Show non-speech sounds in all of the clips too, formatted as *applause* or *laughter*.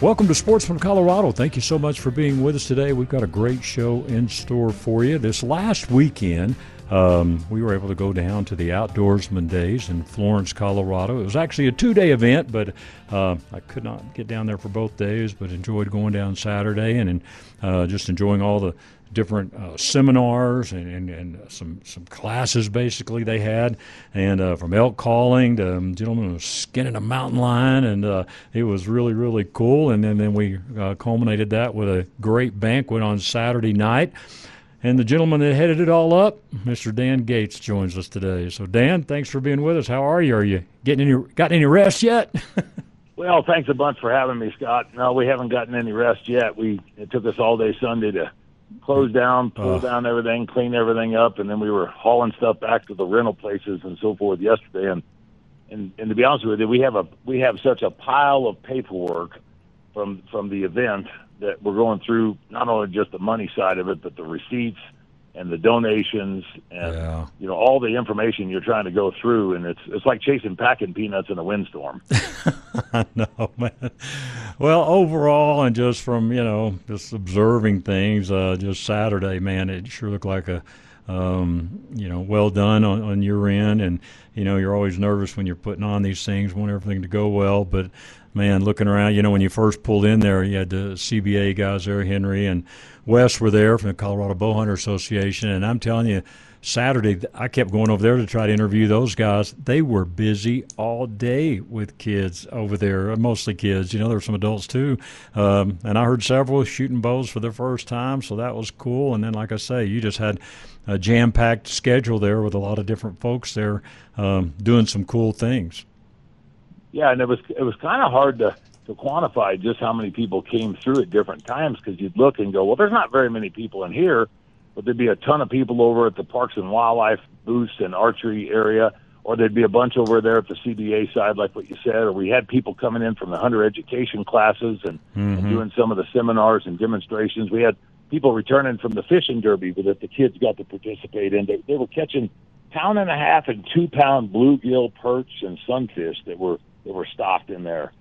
Welcome to Sportsman of Colorado. Thank you so much for being with us today. We've got a great show in store for you. This last weekend, um, we were able to go down to the Outdoorsman Days in Florence, Colorado. It was actually a two day event, but uh, I could not get down there for both days, but enjoyed going down Saturday and, and uh, just enjoying all the different uh, seminars and, and, and, some some classes basically they had, and uh, from elk calling to um, gentlemen skinning a mountain lion, and uh, it was really really cool. And then then we uh, culminated that with a great banquet on Saturday night. And the gentleman that headed it all up, Mr. Dan Gates, joins us today. So Dan, thanks for being with us. How are you? Are you getting any got any rest yet? *laughs* well, thanks a bunch for having me, Scott. No, we haven't gotten any rest yet. We it took us all day Sunday to close down, pull uh, down everything, clean everything up, and then we were hauling stuff back to the rental places and so forth yesterday. And and, and to be honest with you, we have a we have such a pile of paperwork from from the event that we're going through not only just the money side of it, but the receipts and the donations and yeah. you know all the information you're trying to go through and it's it's like chasing packing peanuts in a windstorm. *laughs* I know, man. Well, overall and just from, you know, just observing things, uh just Saturday, man, it sure looked like a um, you know, well done on, on your end and you know, you're always nervous when you're putting on these things, want everything to go well, but man, looking around, you know, when you first pulled in there, you had the CBA guys there, Henry and Wes were there from the Colorado Bowhunter Association, and I'm telling you, Saturday I kept going over there to try to interview those guys. They were busy all day with kids over there, mostly kids. You know, there were some adults too, um, and I heard several shooting bows for their first time, so that was cool. And then, like I say, you just had a jam-packed schedule there with a lot of different folks there um, doing some cool things. Yeah, and it was it was kind of hard to to quantify just how many people came through at different times because you'd look and go, well, there's not very many people in here, but there'd be a ton of people over at the Parks and Wildlife booths and archery area, or there'd be a bunch over there at the CBA side, like what you said, or we had people coming in from the hunter education classes and, mm-hmm. and doing some of the seminars and demonstrations. We had people returning from the fishing derby that the kids got to participate in. They, they were catching pound and a half and two pound bluegill, perch, and sunfish that were that were stocked in there.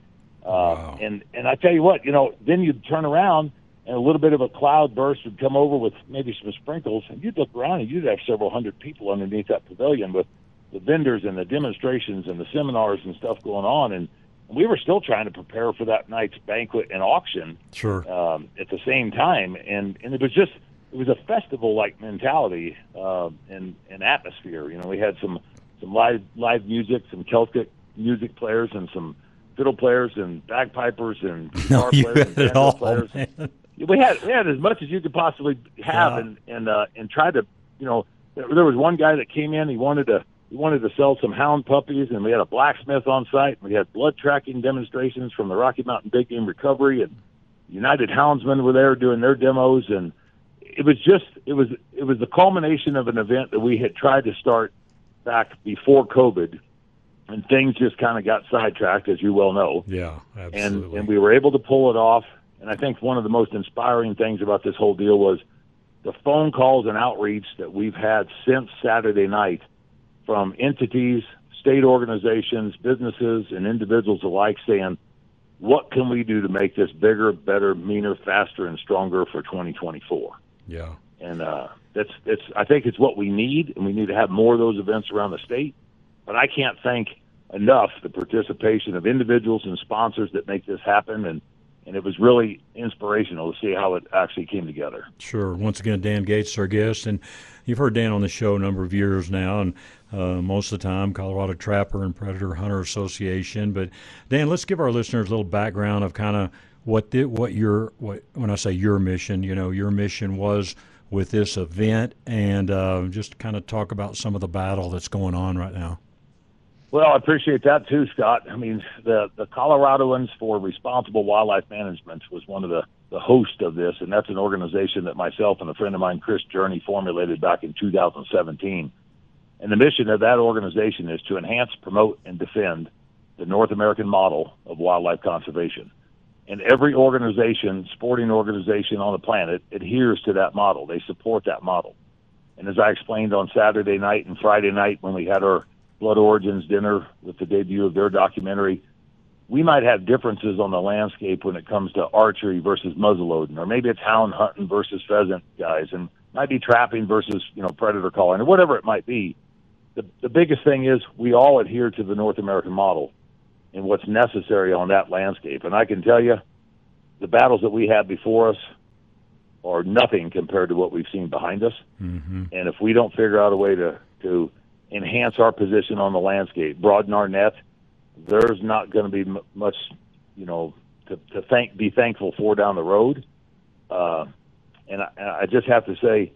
Uh, wow. And and I tell you what, you know, then you'd turn around and a little bit of a cloud burst would come over with maybe some sprinkles, and you'd look around and you'd have several hundred people underneath that pavilion with the vendors and the demonstrations and the seminars and stuff going on, and we were still trying to prepare for that night's banquet and auction. Sure. Um, at the same time, and and it was just it was a festival like mentality uh, and and atmosphere. You know, we had some some live live music, some Celtic music players, and some fiddle players and bagpipers and *laughs* guitar no, you players and all, players. Man. We had we had as much as you could possibly have, yeah. and and uh, and tried to you know there, there was one guy that came in. He wanted to he wanted to sell some hound puppies, and we had a blacksmith on site. And we had blood tracking demonstrations from the Rocky Mountain Big Game Recovery, and United Houndsmen were there doing their demos, and it was just it was it was the culmination of an event that we had tried to start back before COVID and things just kind of got sidetracked, as you well know. Yeah, absolutely. And and we were able to pull it off. And I think one of the most inspiring things about this whole deal was the phone calls and outreach that we've had since Saturday night from entities, state organizations, businesses, and individuals alike saying, what can we do to make this bigger, better, meaner, faster, and stronger for 2024? Yeah. And uh, that's, that's, I think it's what we need, and we need to have more of those events around the state. But I can't thank enough the participation of individuals and sponsors that make this happen and and it was really inspirational to see how it actually came together. Sure. Once again, Dan Gates, our guest, and you've heard Dan on the show a number of years now, and uh, most of the time, Colorado Trapper and Predator Hunter Association. But Dan, let's give our listeners a little background of kind of what the, what your what when I say your mission, you know, your mission was with this event, and uh, just kind of talk about some of the battle that's going on right now. Well, I appreciate that too, Scott. I mean, the the Coloradoans for Responsible Wildlife Management was one of the the host of this, and that's an organization that myself and a friend of mine, Chris Journey, formulated back in 2017. And the mission of that organization is to enhance, promote, and defend the North American model of wildlife conservation. And every organization, sporting organization on the planet, adheres to that model. They support that model. And as I explained on Saturday night and Friday night when we had our Blood Origins dinner with the debut of their documentary, we might have differences on the landscape when it comes to archery versus muzzleloading, or maybe it's hound hunting versus pheasant guys, and might be trapping versus you know predator calling, or whatever it might be. The the biggest thing is we all adhere to the North American model and what's necessary on that landscape. And I can tell you, the battles that we have before us are nothing compared to what we've seen behind us. Mm-hmm. And if we don't figure out a way to to enhance our position on the landscape, broaden our net, there's not going to be m- much, you know, to, to thank be thankful for down the road. Uh, and I, I just have to say,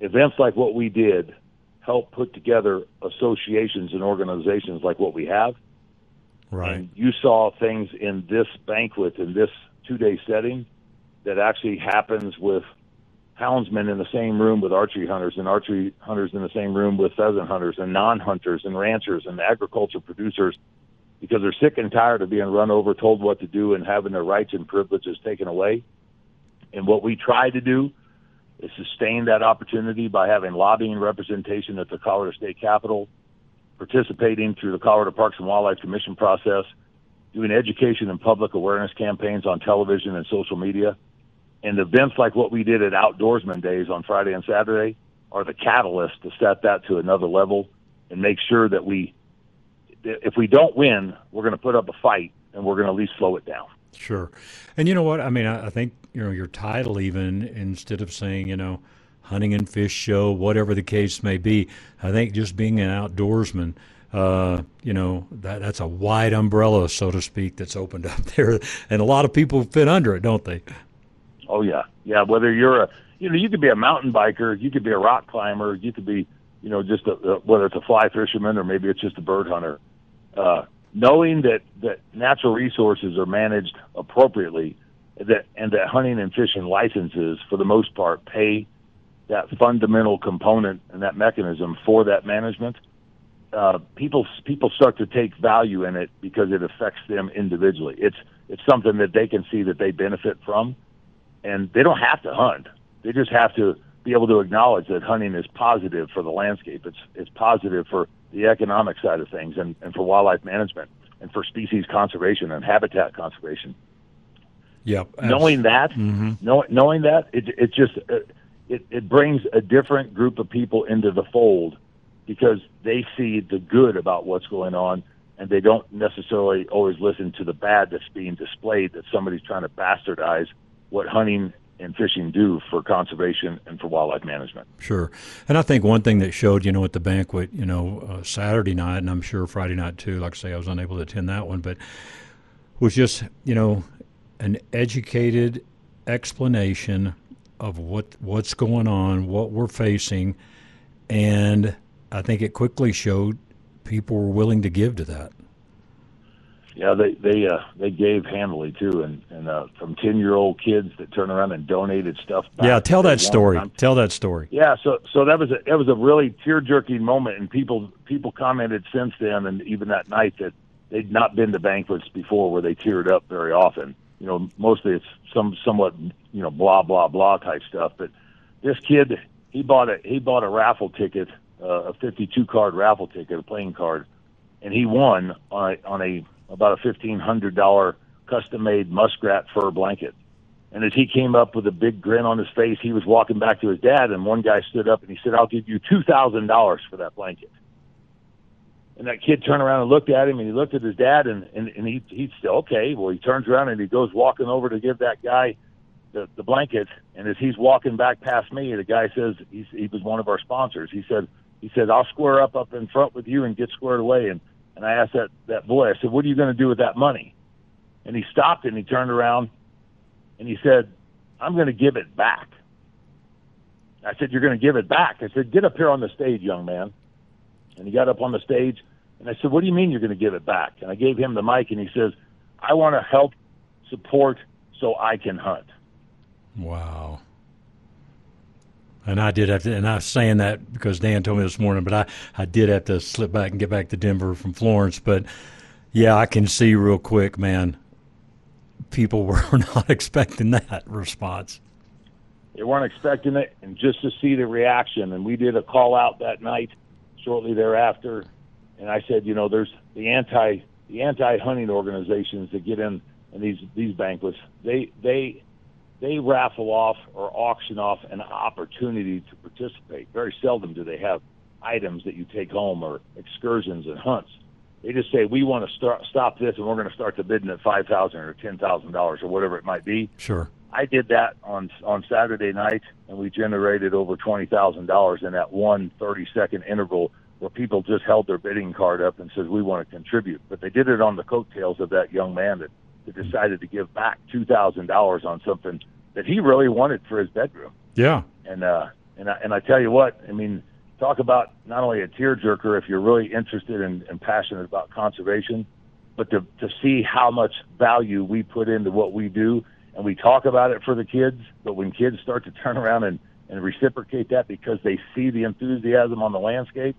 events like what we did help put together associations and organizations like what we have. Right. And you saw things in this banquet in this two-day setting that actually happens with houndsmen in the same room with archery hunters and archery hunters in the same room with pheasant hunters and non-hunters and ranchers and agriculture producers because they're sick and tired of being run over, told what to do, and having their rights and privileges taken away. And what we try to do is sustain that opportunity by having lobbying representation at the Colorado State Capitol, participating through the Colorado Parks and Wildlife Commission process, doing education and public awareness campaigns on television and social media. And events like what we did at Outdoorsman Days on Friday and Saturday are the catalyst to set that to another level and make sure that we, if we don't win, we're going to put up a fight and we're going to at least slow it down. Sure. And you know what? I mean, I, think, you know, your title, even instead of saying, you know, hunting and fish show, whatever the case may be, I think just being an outdoorsman, uh, you know, that that's a wide umbrella, so to speak, that's opened up *laughs* there. And a lot of people fit under it, don't they? Oh, yeah. Yeah. Whether you're a, you know, you could be a mountain biker, you could be a rock climber, you could be, you know, just a, a whether it's a fly fisherman or maybe it's just a bird hunter. Uh, knowing that, that natural resources are managed appropriately that and that hunting and fishing licenses for the most part pay that fundamental component and that mechanism for that management uh, people people start to take value in it because it affects them individually it's it's something that they can see that they benefit from and they don't have to hunt they just have to be able to acknowledge that hunting is positive for the landscape it's it's positive for the economic side of things and, and for wildlife management and for species conservation and habitat conservation. Yep. Knowing that, mm-hmm. know, knowing that, it, it just it, it brings a different group of people into the fold because they see the good about what's going on and they don't necessarily always listen to the bad that's being displayed that somebody's trying to bastardize what hunting and fishing do for conservation and for wildlife management. Sure. And I think one thing that showed, you know, at the banquet, you know, uh, Saturday night, and I'm sure Friday night too, like I say, I was unable to attend that one, but was just, you know, an educated explanation of what what's going on, what we're facing, and I think it quickly showed people were willing to give to that. Yeah, they they uh, they gave handily too, and and uh, from ten year old kids that turned around and donated stuff. yeah, tell that story. Tell that story. Yeah, so so that was a that was a really tear jerking moment, and people people commented since then, and even that night that they'd not been to banquets before where they teared up very often. You know, mostly it's some somewhat you know blah blah blah type stuff, but this kid he bought a he bought a raffle ticket, uh, a fifty two card raffle ticket, a playing card, and he won on a, on a about a fifteen hundred dollar custom made muskrat fur blanket. And as he came up with a big grin on his face, he was walking back to his dad, and one guy stood up and he said, "I'll give you two thousand dollars for that blanket." And that kid turned around and looked at him, and he looked at his dad, and and, and he he said, "Okay." Well, he turns around and he goes walking over to give that guy the the blanket, and as he's walking back past me, the guy says he's, he was one of our sponsors. He said he said, "I'll square up up in front with you and get squared away." And and I asked that, that boy, I said, what are you going to do with that money? And he stopped and he turned around and he said, I'm going to give it back. I said, You're going to give it back. I said, Get up here on the stage, young man. And he got up on the stage And I said, What do you mean you're going to give it back? And I gave him the mic, and he says, I want to help support so I can hunt. Wow. And I did have to, and I was saying that because Dan told me this morning, but I, I did have to slip back and get back to Denver from Florence. But yeah, I can see real quick, man, people *laughs* were not expecting that response. They weren't expecting it, and just to see the reaction. And we did a call out that night, shortly thereafter, and I said, you know, there's the anti the anti hunting organizations that get in and these these banquets. They they they raffle off or auction off an opportunity to participate. Very seldom do they have items that you take home or excursions and hunts. They just say we want to start, stop this and we're going to start the bidding at five thousand or ten thousand dollars or whatever it might be. Sure. I did that on on Saturday night, and we generated over twenty thousand dollars in that one thirty second interval where people just held their bidding card up and said we want to contribute. But they did it on the coattails of that young man that, that decided to give back two thousand dollars on something that he really wanted for his bedroom. Yeah. And uh, and I, and I tell you what, I mean, talk about not only a tearjerker if you're really interested and, and passionate about conservation, but to to see how much value we put into what we do and we talk about it for the kids, but when kids start to turn around and, and reciprocate that because they see the enthusiasm on the landscape,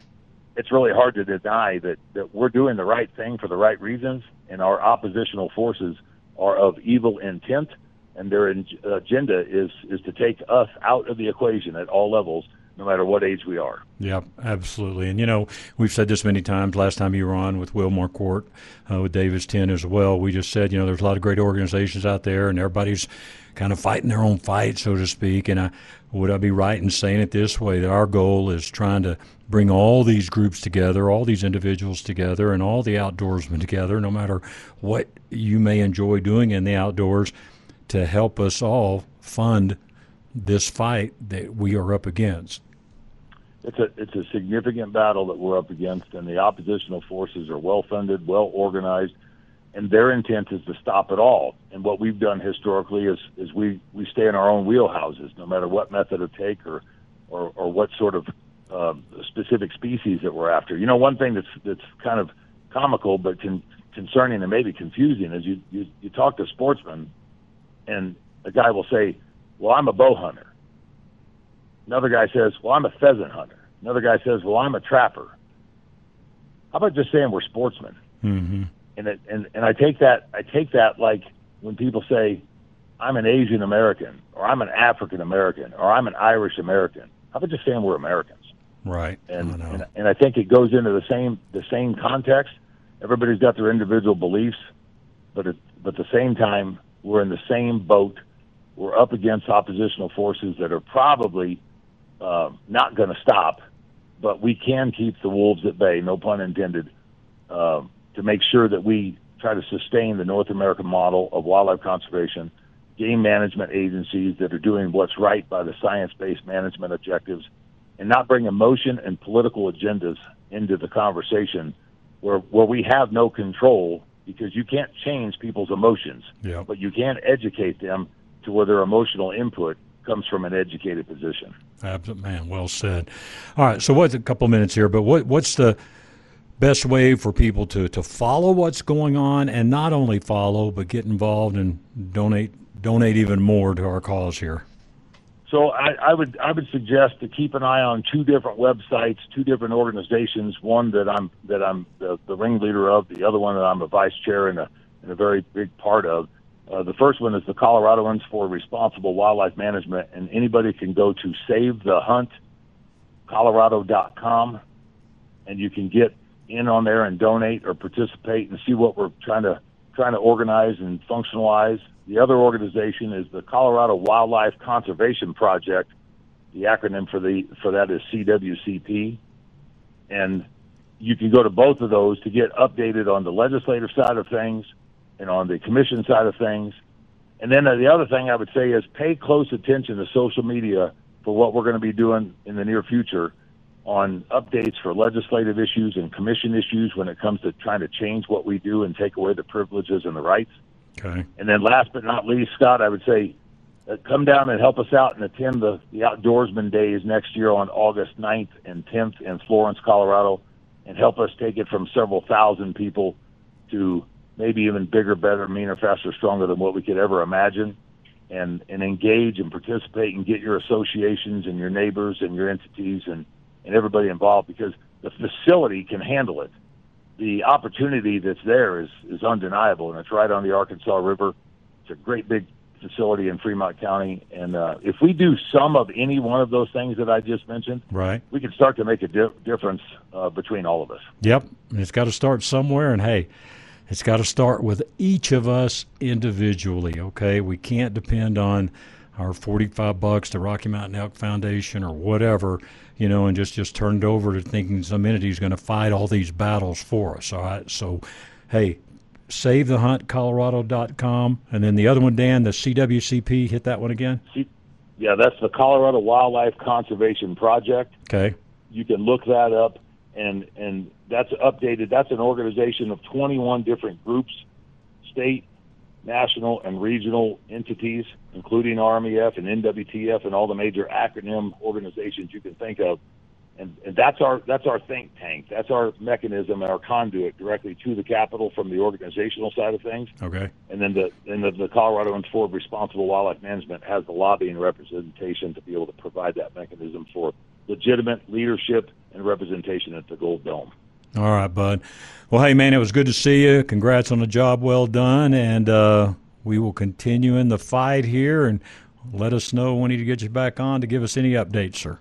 it's really hard to deny that, that we're doing the right thing for the right reasons, and our oppositional forces are of evil intent, and their agenda is, is to take us out of the equation at all levels no matter what age we are. Yeah, absolutely. And you know, we've said this many times. Last time you were on with Will Marquardt, uh, with Davis Tent as well, we just said, you know, there's a lot of great organizations out there, and everybody's kind of fighting their own fight, so to speak. And I, would I be right in saying it this way that our goal is trying to bring all these groups together, all these individuals together, and all the outdoorsmen together, no matter what you may enjoy doing in the outdoors, to help us all fund this fight that we are up against it's a it's a significant battle that we're up against, and the oppositional forces are well funded, well organized, and their intent is to stop it all. And what we've done historically is is we we stay in our own wheelhouses, no matter what method of take or or, or what sort of uh, specific species that we're after. You know, one thing that's that's kind of comical but con- concerning and maybe confusing is you, you you talk to sportsmen, and a guy will say, "Well, I'm a bow hunter." Another guy says, "Well, I'm a pheasant hunter." Another guy says, "Well, I'm a trapper." How about just saying we're sportsmen? Mm-hmm. And it, and and I take that I take that like when people say, "I'm an Asian American," or "I'm an African American," or "I'm an Irish American." How about just saying we're Americans? Right. And and and I think it goes into the same the same context. Everybody's got their individual beliefs, but at, but at the same time, we're in the same boat. We're up against oppositional forces that are probably uh, not going to stop, but we can keep the wolves at bay, no pun intended, uh, to make sure that we try to sustain the North American model of wildlife conservation, game management agencies that are doing what's right by the science-based management objectives, and not bring emotion and political agendas into the conversation where where we have no control because you can't change people's emotions, yeah. but you can educate them to where their emotional input comes from an educated position. Man, well said. All right, so what's a couple minutes here, but what what's the best way for people to, to follow what's going on and not only follow but get involved and donate donate even more to our cause here? So I, I would I would suggest to keep an eye on two different websites, two different organizations. One that I'm that I'm the, the ringleader of, the other one that I'm a vice chair and a, and a very big part of. Uh, the first one is the Coloradoans for Responsible Wildlife Management, and anybody can go to SaveTheHuntColorado.com, and you can get in on there and donate or participate and see what we're trying to trying to organize and functionalize. The other organization is the Colorado Wildlife Conservation Project. The acronym for the for that is CWCP, and you can go to both of those to get updated on the legislative side of things and on the commission side of things. And then the other thing I would say is pay close attention to social media for what we're going to be doing in the near future on updates for legislative issues and commission issues when it comes to trying to change what we do and take away the privileges and the rights. Okay. And then last but not least, Scott, I would say uh, come down and help us out and attend the, the Outdoorsman Days next year on August 9th and 10th in Florence, Colorado. and help us take it from several thousand people to maybe even bigger, better, meaner, faster, stronger than what we could ever imagine. And, and engage and participate and get your associations and your neighbors and your entities and, and everybody involved because the facility can handle it. The opportunity that's there is, is undeniable, and it's right on the Arkansas River. It's a great big facility in Fremont County, and uh, if we do some of any one of those things that I just mentioned, right, we can start to make a di- difference uh, between all of us. Yep, and it's got to start somewhere. And hey, it's got to start with each of us individually. Okay, we can't depend on our 45 bucks to Rocky Mountain Elk Foundation or whatever, you know, and just just turned over to thinking some entity is going to fight all these battles for us. All right, so hey, savethehuntcolorado.com. And then the other one, Dan, the CWCP, hit that one again? Yeah, that's the Colorado Wildlife Conservation Project. Okay. You can look that up, and, and that's updated. That's an organization of 21 different groups, state, national, and regional entities, including RMEF and NWTF and all the major acronym organizations you can think of and, and that's our that's our think tank. That's our mechanism and our conduit directly to the capital from the organizational side of things. Okay. And then the and the, the Coloradoans for Responsible Wildlife Management has the lobbying representation to be able to provide that mechanism for legitimate leadership and representation at the Gold Dome. All right, bud. Well, hey, man, it was good to see you. Congrats on a job well done, and uh, we will continue in the fight here. And let us know when to get you back on to give us any updates, sir.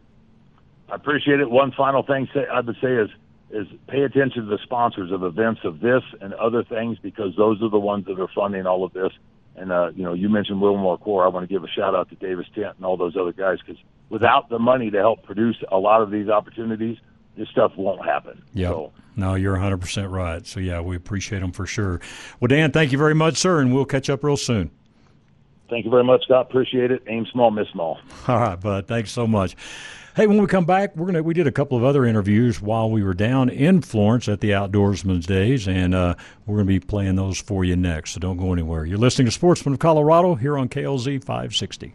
I appreciate it. One final thing I would say is is pay attention to the sponsors of events of this and other things because those are the ones that are funding all of this. And uh, you know, you mentioned Wilmore Core. I want to give a shout out to Davis Tent and all those other guys because without the money to help produce a lot of these opportunities, this stuff won't happen. Yeah. So, no, you're 100% right. So, yeah, we appreciate them for sure. Well, Dan, thank you very much, sir, and we'll catch up real soon. Thank you very much, Scott. Appreciate it. Aim small, miss small. *laughs* All right, bud. Thanks so much. Hey, when we come back, we're gonna we did a couple of other interviews while we were down in Florence at the Outdoorsman's Days, and uh, we're gonna be playing those for you next. So don't go anywhere. You're listening to Sportsman of Colorado here on KLZ 560.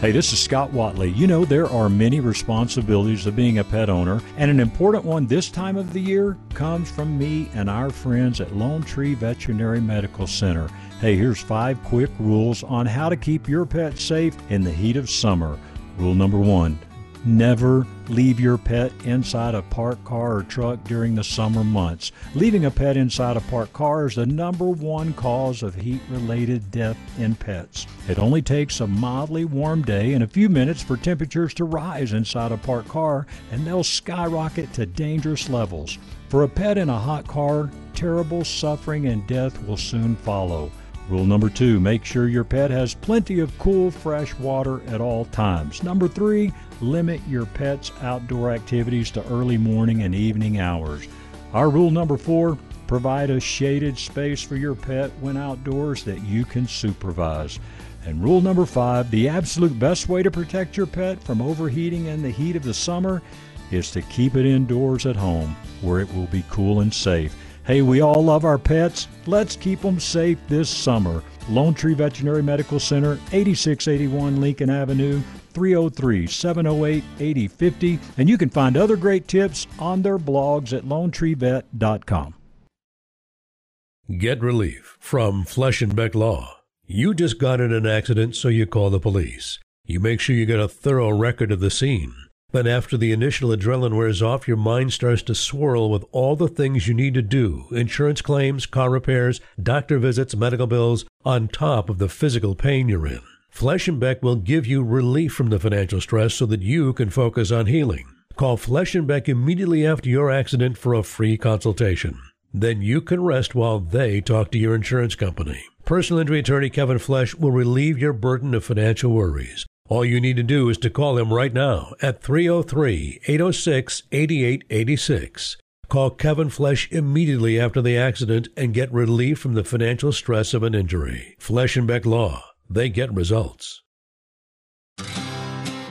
Hey, this is Scott Watley. You know, there are many responsibilities of being a pet owner, and an important one this time of the year comes from me and our friends at Lone Tree Veterinary Medical Center. Hey, here's five quick rules on how to keep your pet safe in the heat of summer. Rule number one Never leave your pet inside a parked car or truck during the summer months. Leaving a pet inside a parked car is the number one cause of heat related death in pets. It only takes a mildly warm day and a few minutes for temperatures to rise inside a parked car, and they'll skyrocket to dangerous levels. For a pet in a hot car, terrible suffering and death will soon follow. Rule number two, make sure your pet has plenty of cool, fresh water at all times. Number three, limit your pet's outdoor activities to early morning and evening hours. Our rule number four, provide a shaded space for your pet when outdoors that you can supervise. And rule number five, the absolute best way to protect your pet from overheating in the heat of the summer is to keep it indoors at home where it will be cool and safe. Hey, we all love our pets. Let's keep them safe this summer. Lone Tree Veterinary Medical Center, 8681 Lincoln Avenue, 303 708 8050. And you can find other great tips on their blogs at lonetreevet.com. Get relief from Flesh and Beck Law. You just got in an accident, so you call the police. You make sure you get a thorough record of the scene. Then, after the initial adrenaline wears off, your mind starts to swirl with all the things you need to do insurance claims, car repairs, doctor visits, medical bills, on top of the physical pain you're in. Flesh and Beck will give you relief from the financial stress so that you can focus on healing. Call Flesh and Beck immediately after your accident for a free consultation. Then you can rest while they talk to your insurance company. Personal injury attorney Kevin Flesh will relieve your burden of financial worries. All you need to do is to call him right now at 303 806 8886. Call Kevin Flesh immediately after the accident and get relief from the financial stress of an injury. Flesh and Beck Law, they get results.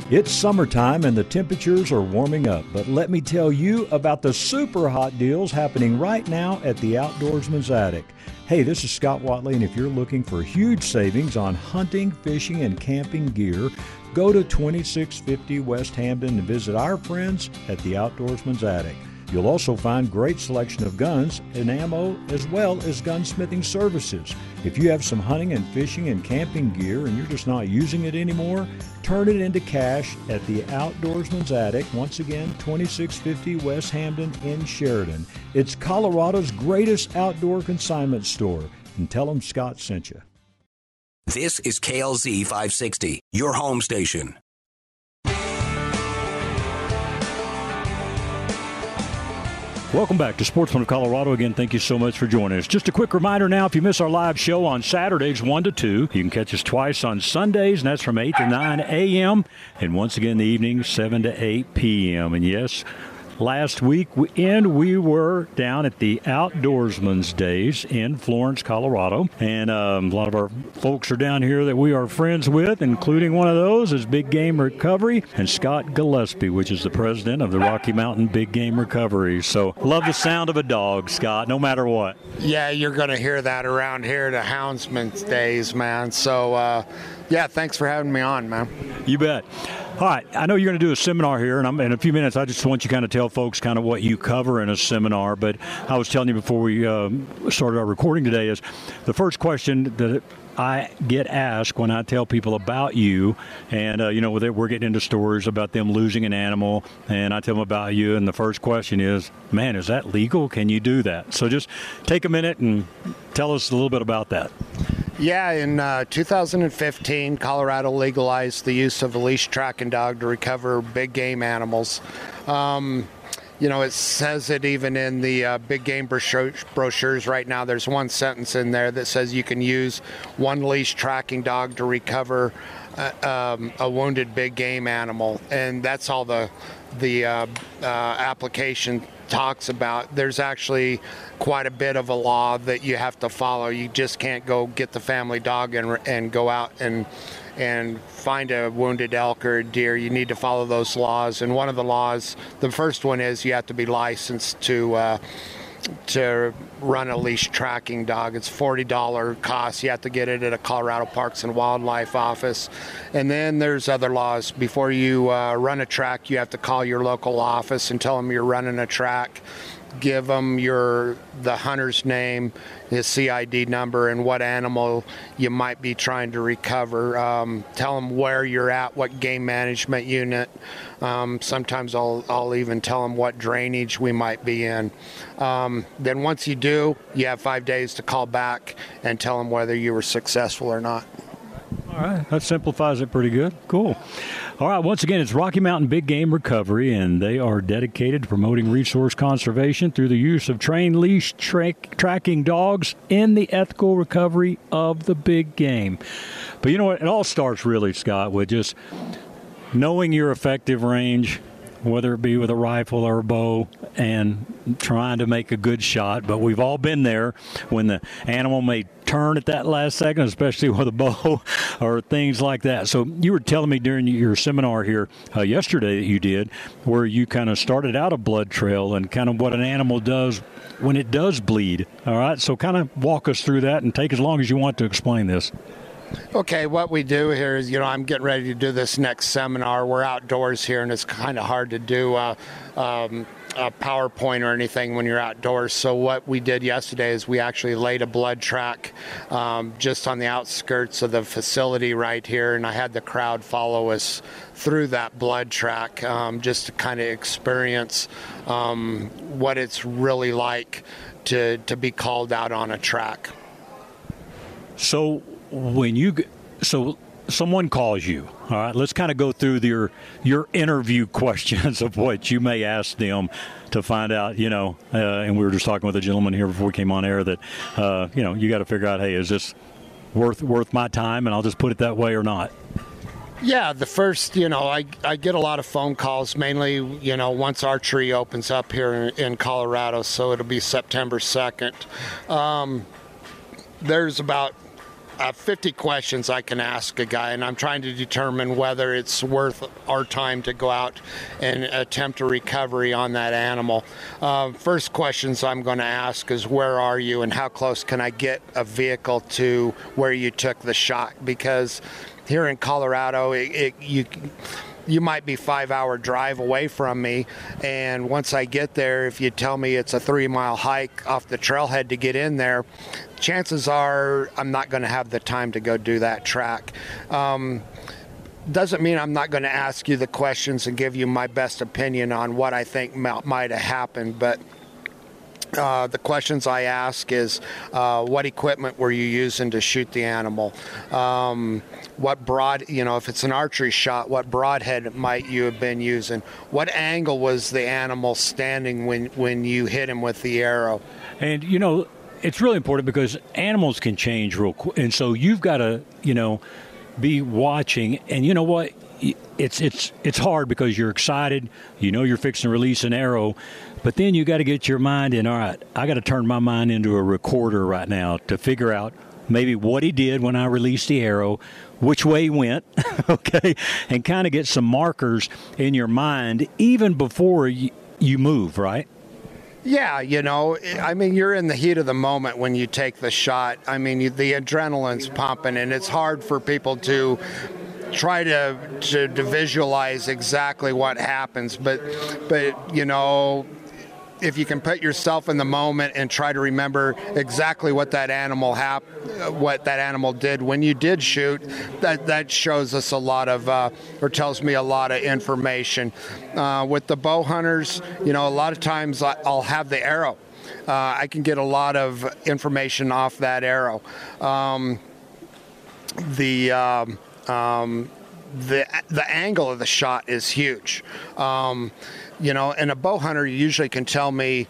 It's summertime and the temperatures are warming up, but let me tell you about the super hot deals happening right now at the Outdoorsman's Attic. Hey, this is Scott Watley, and if you're looking for huge savings on hunting, fishing, and camping gear, go to 2650 West Hampden and visit our friends at the Outdoorsman's Attic. You'll also find great selection of guns and ammo as well as gunsmithing services. If you have some hunting and fishing and camping gear and you're just not using it anymore, turn it into cash at the Outdoorsman's Attic, once again 2650 West Hampden in Sheridan. It's Colorado's greatest outdoor consignment store. And tell them Scott sent you. This is KLZ 560, your home station. Welcome back to Sportsman of Colorado. Again, thank you so much for joining us. Just a quick reminder now if you miss our live show on Saturdays, 1 to 2, you can catch us twice on Sundays, and that's from 8 to 9 a.m., and once again in the evening, 7 to 8 p.m. And yes, last week and we were down at the Outdoorsman's Days in Florence, Colorado. And um, a lot of our folks are down here that we are friends with, including one of those is Big Game Recovery and Scott Gillespie, which is the president of the Rocky Mountain Big Game Recovery. So love the sound of a dog, Scott, no matter what. Yeah, you're going to hear that around here to Houndsman's Days, man. So, uh, yeah, thanks for having me on, man. You bet. All right, I know you're going to do a seminar here, and I'm, in a few minutes, I just want you to kind of tell folks kind of what you cover in a seminar. But I was telling you before we um, started our recording today is the first question that I get asked when I tell people about you, and uh, you know we're getting into stories about them losing an animal, and I tell them about you, and the first question is, "Man, is that legal? Can you do that?" So just take a minute and tell us a little bit about that. Yeah, in uh, 2015, Colorado legalized the use of a leash tracking dog to recover big game animals. Um, you know, it says it even in the uh, big game brochures right now. There's one sentence in there that says you can use one leash tracking dog to recover uh, um, a wounded big game animal, and that's all the the uh, uh application talks about. There's actually quite a bit of a law that you have to follow. You just can't go get the family dog and, and go out and and find a wounded elk or deer. You need to follow those laws. And one of the laws, the first one is you have to be licensed to. Uh, to run a leash tracking dog. It's $40 cost. You have to get it at a Colorado Parks and Wildlife office. And then there's other laws. Before you uh, run a track, you have to call your local office and tell them you're running a track give them your the hunter's name, his CID number, and what animal you might be trying to recover. Um, tell them where you're at, what game management unit. Um, sometimes I'll I'll even tell them what drainage we might be in. Um, then once you do, you have five days to call back and tell them whether you were successful or not. All right, that simplifies it pretty good. Cool. All right, once again, it's Rocky Mountain Big Game Recovery, and they are dedicated to promoting resource conservation through the use of trained leash tra- tracking dogs in the ethical recovery of the big game. But you know what? It all starts really, Scott, with just knowing your effective range whether it be with a rifle or a bow, and trying to make a good shot. But we've all been there when the animal may turn at that last second, especially *laughs* with a bow or things like that. So you were telling me during your seminar here uh, yesterday that you did, where you kind of started out a blood trail and kind of what an animal does when it does bleed. All right, so kind of walk us through that and take as long as you want to explain this. Okay, what we do here is, you know, I'm getting ready to do this next seminar. We're outdoors here, and it's kind of hard to do uh, um, a PowerPoint or anything when you're outdoors. So what we did yesterday is we actually laid a blood track um, just on the outskirts of the facility right here, and I had the crowd follow us through that blood track um, just to kind of experience um, what it's really like to to be called out on a track. So when you so someone calls you all right let's kind of go through your your interview *laughs* questions of what you may ask them to find out you know uh, and we were just talking with a gentleman here before we came on air that uh, you know you got to figure out hey is this worth worth my time and i'll just put it that way or not yeah, the first, you know, I, I get a lot of phone calls, mainly, you know, once archery opens up here in, in Colorado, so it'll be September 2nd. Um, there's about uh, 50 questions I can ask a guy, and I'm trying to determine whether it's worth our time to go out and attempt a recovery on that animal. Uh, first questions I'm going to ask is where are you and how close can I get a vehicle to where you took the shot? Because here in Colorado, it, it, you you might be five hour drive away from me. And once i get there if you tell me it's a three mile hike off the trailhead to get in there chances are i'm not going to have the time to go do that track. Um, doesn't mean i'm not going to ask you the questions and give you my best opinion on what i think might have happened but uh, the questions I ask is uh, what equipment were you using to shoot the animal? Um, what broad, you know, if it's an archery shot, what broadhead might you have been using? What angle was the animal standing when, when you hit him with the arrow? And, you know, it's really important because animals can change real quick. And so you've got to, you know, be watching. And you know what? It's it's it's hard because you're excited. You know you're fixing to release an arrow, but then you got to get your mind in, all right, I got to turn my mind into a recorder right now to figure out maybe what he did when I released the arrow, which way he went, *laughs* okay, and kind of get some markers in your mind even before you, you move, right? Yeah, you know, I mean, you're in the heat of the moment when you take the shot. I mean, the adrenaline's pumping, and it's hard for people to try to, to, to visualize exactly what happens. But, but you know, if you can put yourself in the moment and try to remember exactly what that animal hap- what that animal did when you did shoot, that that shows us a lot of uh, or tells me a lot of information. Uh, with the bow hunters, you know, a lot of times I'll have the arrow. Uh, I can get a lot of information off that arrow. Um, the um, um, the the angle of the shot is huge. Um, you know, and a bow hunter usually can tell me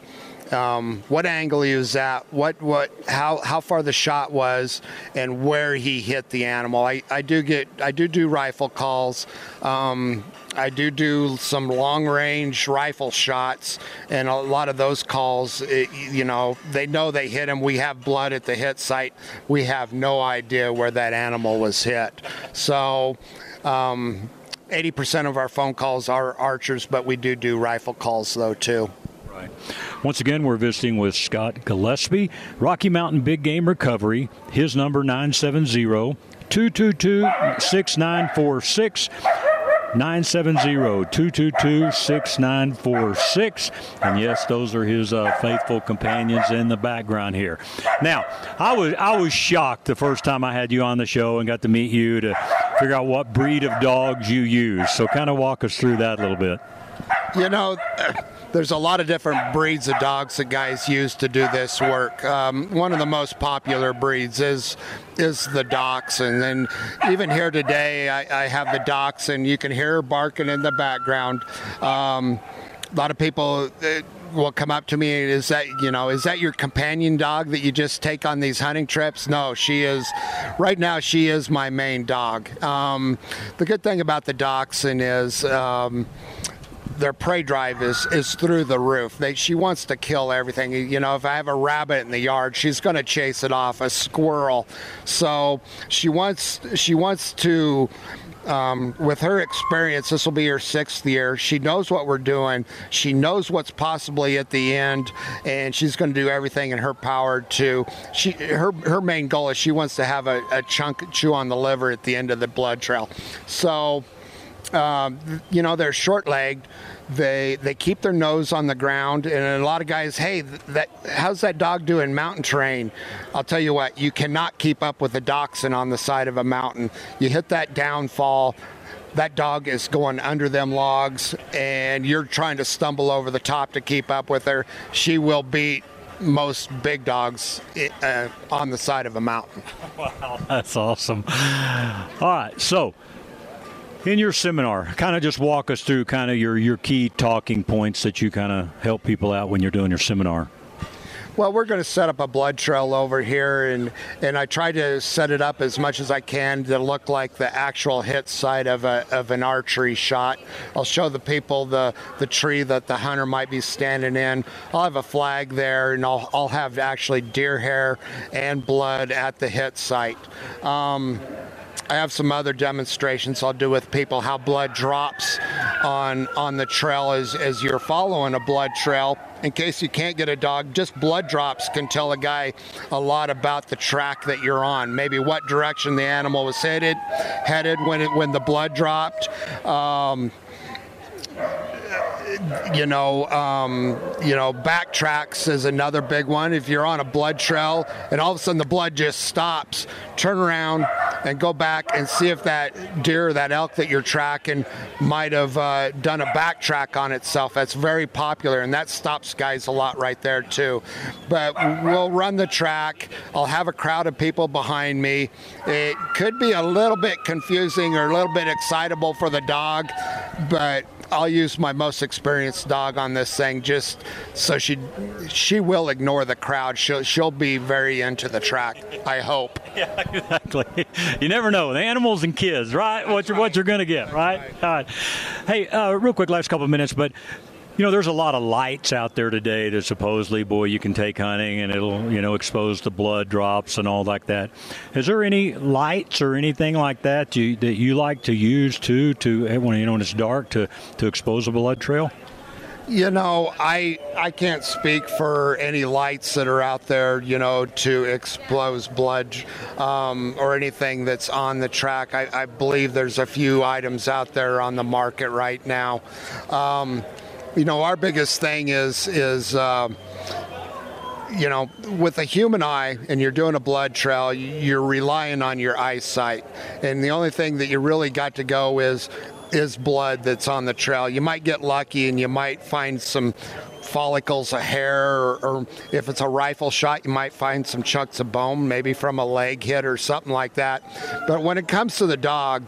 um, what angle he was at, what what how how far the shot was, and where he hit the animal. I, I do get I do do rifle calls. Um, I do do some long range rifle shots, and a lot of those calls, it, you know, they know they hit him. We have blood at the hit site. We have no idea where that animal was hit. So. Um, 80% of our phone calls are archers, but we do do rifle calls though too. Right. Once again, we're visiting with Scott Gillespie, Rocky Mountain Big Game Recovery. His number 970 222 6946. 970-222-6946 and yes those are his uh, faithful companions in the background here. Now i was i was shocked the first time i had you on the show and got to meet you to figure out what breed of dogs you use. So kind of walk us through that a little bit. You know there's a lot of different breeds of dogs that guys use to do this work. Um, one of the most popular breeds is is the dachshund, and even here today, I, I have the dachshund. You can hear her barking in the background. Um, a lot of people. Uh, will come up to me is that you know is that your companion dog that you just take on these hunting trips no she is right now she is my main dog um, the good thing about the dachshund is um, their prey drive is is through the roof. They, she wants to kill everything. You know, if I have a rabbit in the yard, she's going to chase it off. A squirrel, so she wants she wants to. Um, with her experience, this will be her sixth year. She knows what we're doing. She knows what's possibly at the end, and she's going to do everything in her power to. She her her main goal is she wants to have a, a chunk chew on the liver at the end of the blood trail. So um, you know, they're short-legged. They they keep their nose on the ground, and a lot of guys, hey, that how's that dog doing mountain terrain? I'll tell you what, you cannot keep up with a dachshund on the side of a mountain. You hit that downfall, that dog is going under them logs, and you're trying to stumble over the top to keep up with her. She will beat most big dogs uh, on the side of a mountain. *laughs* Wow, that's awesome. All right, so in your seminar, kind of just walk us through kind of your, your key talking points that you kind of help people out when you're doing your seminar. Well, we're going to set up a blood trail over here, and and I try to set it up as much as I can to look like the actual hit site of a of an archery shot. I'll show the people the the tree that the hunter might be standing in. I'll have a flag there, and I'll I'll have actually deer hair and blood at the hit site. Um, I have some other demonstrations I'll do with people how blood drops on on the trail as, as you're following a blood trail. In case you can't get a dog, just blood drops can tell a guy a lot about the track that you're on. Maybe what direction the animal was headed, headed when it, when the blood dropped. Um, you know, um, you know, backtracks is another big one. If you're on a blood trail and all of a sudden the blood just stops, turn around and go back and see if that deer or that elk that you're tracking might have uh, done a backtrack on itself. That's very popular, and that stops guys a lot right there too. But we'll run the track. I'll have a crowd of people behind me. It could be a little bit confusing or a little bit excitable for the dog, but I'll use my most experienced dog on this thing just so she she will ignore the crowd. She'll she'll be very into the track. I hope. *laughs* Yeah, exactly. You never know. The animals and kids, right? What you're what you're to get, right? All right. Hey, uh, real quick, last couple of minutes, but you know, there's a lot of lights out there today that supposedly, boy, you can take hunting and it'll, you know, expose the blood drops and all like that. Is there any lights or anything like that that you like to use too, to when you know when it's dark to to expose a blood trail? You know, I I can't speak for any lights that are out there, you know, to expose blood um, or anything that's on the track. I, I, believe there's a few items out there on the market right now. Um, you know, our biggest thing is is. Uh, you know, with a human eye and you're doing a blood trail, you're relying on your eyesight. And the only thing that you really got to go is is blood that's on the trail. You might get lucky and you might find some follicles of hair, or, or, if it's a rifle shot, you might find some chunks of bone, maybe from a leg hit or something like that. But when it comes to the dog,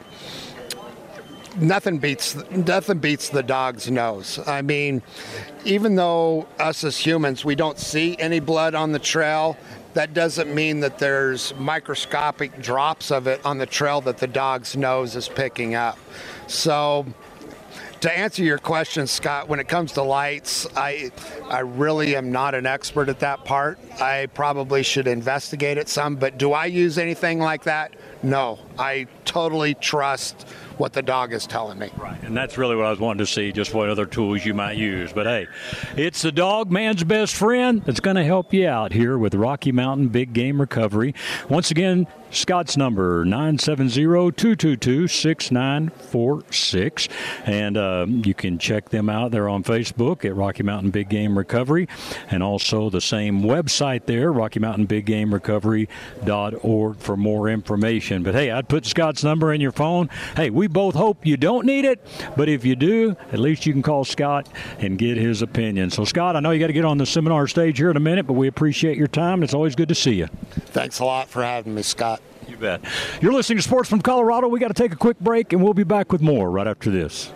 nothing beats nothing beats the dog's nose. I mean, even though us as humans we don't see any blood on the trail, that doesn't mean that there's microscopic drops of it on the trail that the dog's nose is picking up. So to answer your question, Scott, when it comes to lights, I I really am not an expert at that part. I probably should investigate it some, but do I use anything like that? No. I totally trust what the dog is telling me. Right, and that's really what I was wanting to see, just what other tools you might use. But hey, it's the dog man's best friend that's going to help you out here with Rocky Mountain Big Game Recovery. Once again, Scott's number 970-222-6946 and uh, you can check them out there on Facebook at Rocky Mountain Big Game Recovery and also the same website there Rocky Mountain Big Game Recovery.org for more information but hey I'd put Scott's number in your phone hey we both hope you don't need it but if you do at least you can call Scott and get his opinion so Scott I know you got to get on the seminar stage here in a minute but we appreciate your time it's always good to see you thanks a lot for having me Scott you bet. You're listening to Sportsman of Colorado. We got to take a quick break, and we'll be back with more right after this.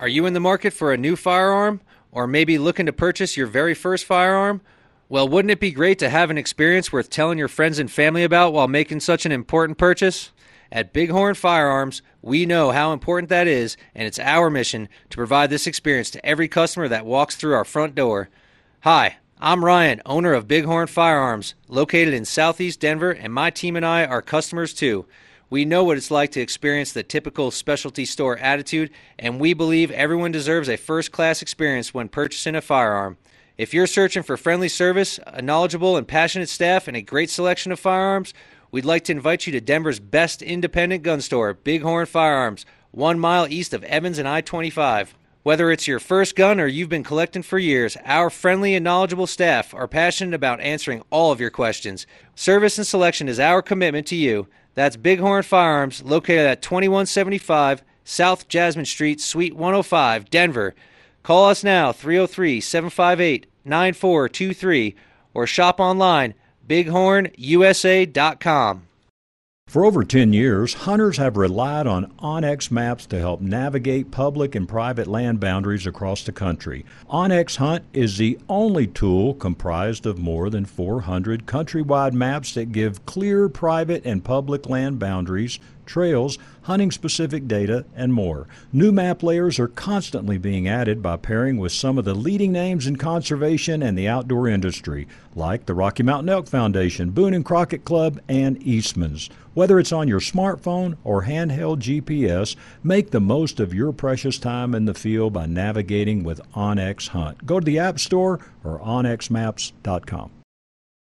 Are you in the market for a new firearm, or maybe looking to purchase your very first firearm? Well, wouldn't it be great to have an experience worth telling your friends and family about while making such an important purchase? At Bighorn Firearms, we know how important that is, and it's our mission to provide this experience to every customer that walks through our front door. Hi, I'm Ryan, owner of Bighorn Firearms, located in southeast Denver, and my team and I are customers too. We know what it's like to experience the typical specialty store attitude, and we believe everyone deserves a first class experience when purchasing a firearm. If you're searching for friendly service, a knowledgeable and passionate staff, and a great selection of firearms, we'd like to invite you to Denver's best independent gun store, Bighorn Firearms, one mile east of Evans and I 25. Whether it's your first gun or you've been collecting for years, our friendly and knowledgeable staff are passionate about answering all of your questions. Service and selection is our commitment to you. That's Bighorn Firearms, located at 2175 South Jasmine Street, Suite 105, Denver. Call us now, 303 758 9423, or shop online, bighornusa.com. For over 10 years, hunters have relied on onX Maps to help navigate public and private land boundaries across the country. onX Hunt is the only tool comprised of more than 400 countrywide maps that give clear private and public land boundaries trails, hunting specific data, and more. New map layers are constantly being added by pairing with some of the leading names in conservation and the outdoor industry, like the Rocky Mountain Elk Foundation, Boone and Crockett Club, and Eastman's. Whether it's on your smartphone or handheld GPS, make the most of your precious time in the field by navigating with onX Hunt. Go to the App Store or onxmaps.com.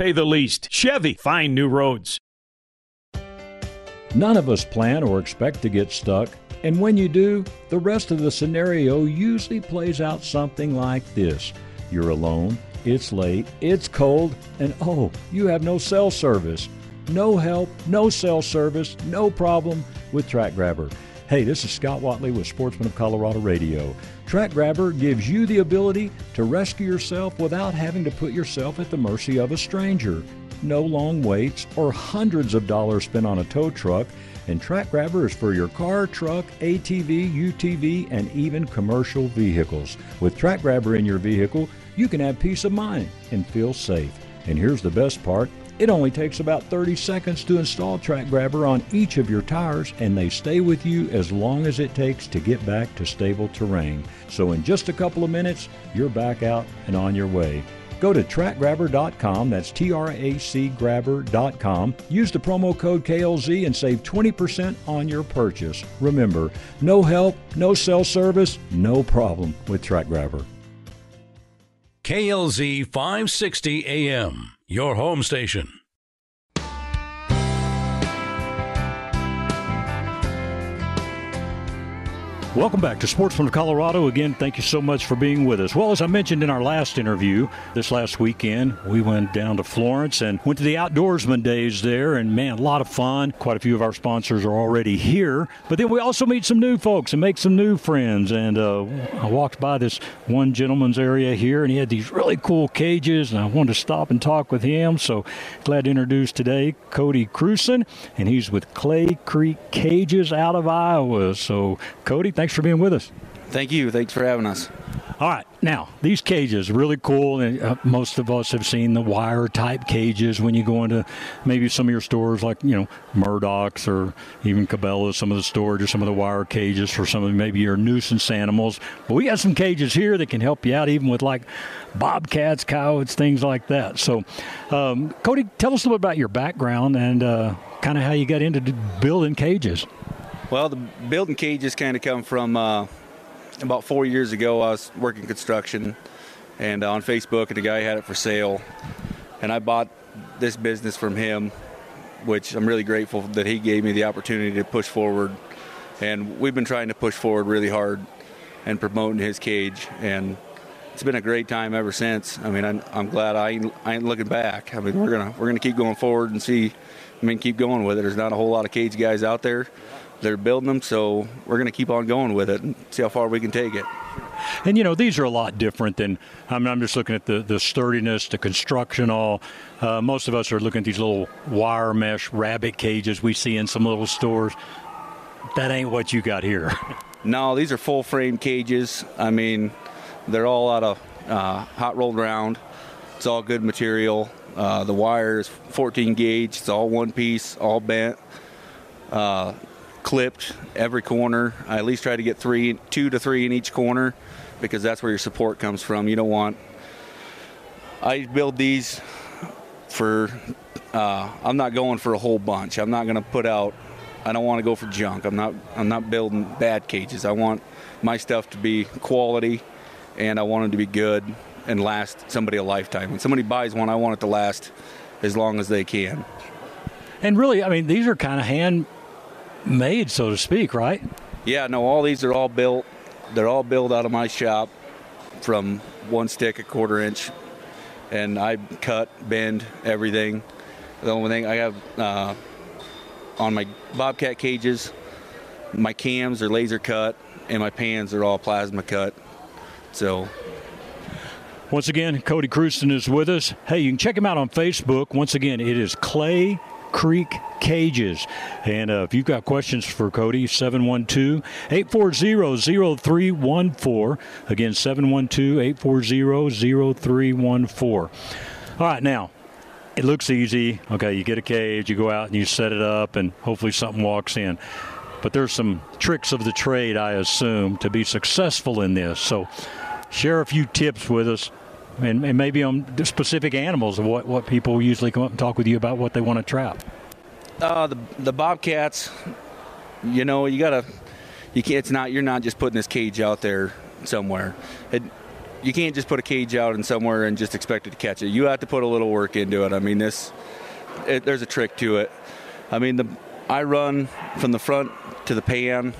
pay the least. Chevy, find new roads. None of us plan or expect to get stuck, and when you do, the rest of the scenario usually plays out something like this You're alone, it's late, it's cold, and oh, you have no cell service. No help, no cell service, no problem with TracGrabber. Hey, this is Scott Watley with Sportsman of Colorado Radio. TracGrabber gives you the ability to rescue yourself without having to put yourself at the mercy of a stranger. No long waits or hundreds of dollars spent on a tow truck. And TracGrabber is for your car, truck, ATV, UTV, and even commercial vehicles. With TracGrabber in your vehicle, you can have peace of mind and feel safe. And here's the best part it only takes about 30 seconds to install TracGrabber on each of your tires, and they stay with you as long as it takes to get back to stable terrain. So, in just a couple of minutes, you're back out and on your way. Go to tracgrabber.com, that's T R A C grabber.com. Use the promo code KLZ and save 20% on your purchase. Remember, no help, no cell service, no problem with TracGrabber. KLZ 560 AM, your home station. Welcome back to Sportsman of Colorado. Again, thank you so much for being with us. Well, as I mentioned in our last interview, this last weekend, we went down to Florence and went to the Outdoorsman Days there, and man, a lot of fun. Quite a few of our sponsors are already here, but then we also meet some new folks and make some new friends. And uh, I walked by this one gentleman's area here, and he had these really cool cages, and I wanted to stop and talk with him. So glad to introduce today Cody Krusen, and he's with Clay Creek Cages out of Iowa. So, Cody, thanks for being with us. Thank you. Thanks for having us. All right, now these cages really cool, and uh, most of us have seen the wire type cages when you go into maybe some of your stores, like you know Murdoch's or even Cabela's, some of the storage or some of the wire cages for some of maybe your nuisance animals. But we got some cages here that can help you out, even with like bobcats, coyotes, things like that. So, um, Cody, tell us a little bit about your background and uh, kind of how you got into building cages. Well, the building cages kind of come from uh, about four years ago. I was working construction, and uh, on Facebook, and a guy had it for sale, and I bought this business from him, which I'm really grateful that he gave me the opportunity to push forward. And we've been trying to push forward really hard and promoting his cage, and it's been a great time ever since. I mean, I'm, I'm glad I ain't, I ain't looking back. I mean, we're gonna we're gonna keep going forward and see. I mean, keep going with it. There's not a whole lot of cage guys out there they're building them, so we're going to keep on going with it and see how far we can take it. And you know, these are a lot different than I mean, I'm just looking at the, the sturdiness, the construction. All uh, most of us are looking at these little wire mesh rabbit cages we see in some little stores. That ain't what you got here. *laughs* no, these are full frame cages. I mean, they're all out of uh, hot rolled round. It's all good material. Uh, the wire is 14 gauge. It's all one piece, all bent. Uh, clipped every corner. I at least try to get three, two to three in each corner, because that's where your support comes from. You don't want. I build these for. Uh, I'm not going for a whole bunch. I'm not going to put out. I don't want to go for junk. I'm not. I'm not building bad cages. I want my stuff to be quality, and I want them to be good and last somebody a lifetime. When somebody buys one, I want it to last as long as they can. And really, I mean, these are kind of handmade, so to speak, right? Yeah, no, all these are all built. They're all built out of my shop from one stick, a quarter inch, and I cut, bend everything. The only thing I have uh, on my Bobcat cages, my cams are laser cut, and my pans are all plasma cut. So once again, Cody Krusen is with us. Hey, you can check him out on Facebook. Once again, it is Clay Creek Cages. And uh, if you've got questions for Cody, 712 840 0314. Again, 712 840 0314. All right, now, it looks easy. Okay, you get a cage, you go out and you set it up, and hopefully something walks in. But there's some tricks of the trade, I assume, to be successful in this. So, share a few tips with us and, and maybe on specific animals of what, what people usually come up and talk with you about what they want to trap. Uh, the the bobcats, you know, you gotta, you can't. It's not you're not just putting this cage out there somewhere. It, you can't just put a cage out in somewhere and just expect it to catch it. You have to put a little work into it. I mean, this, it, there's a trick to it. I mean, the I run from the front to the pan.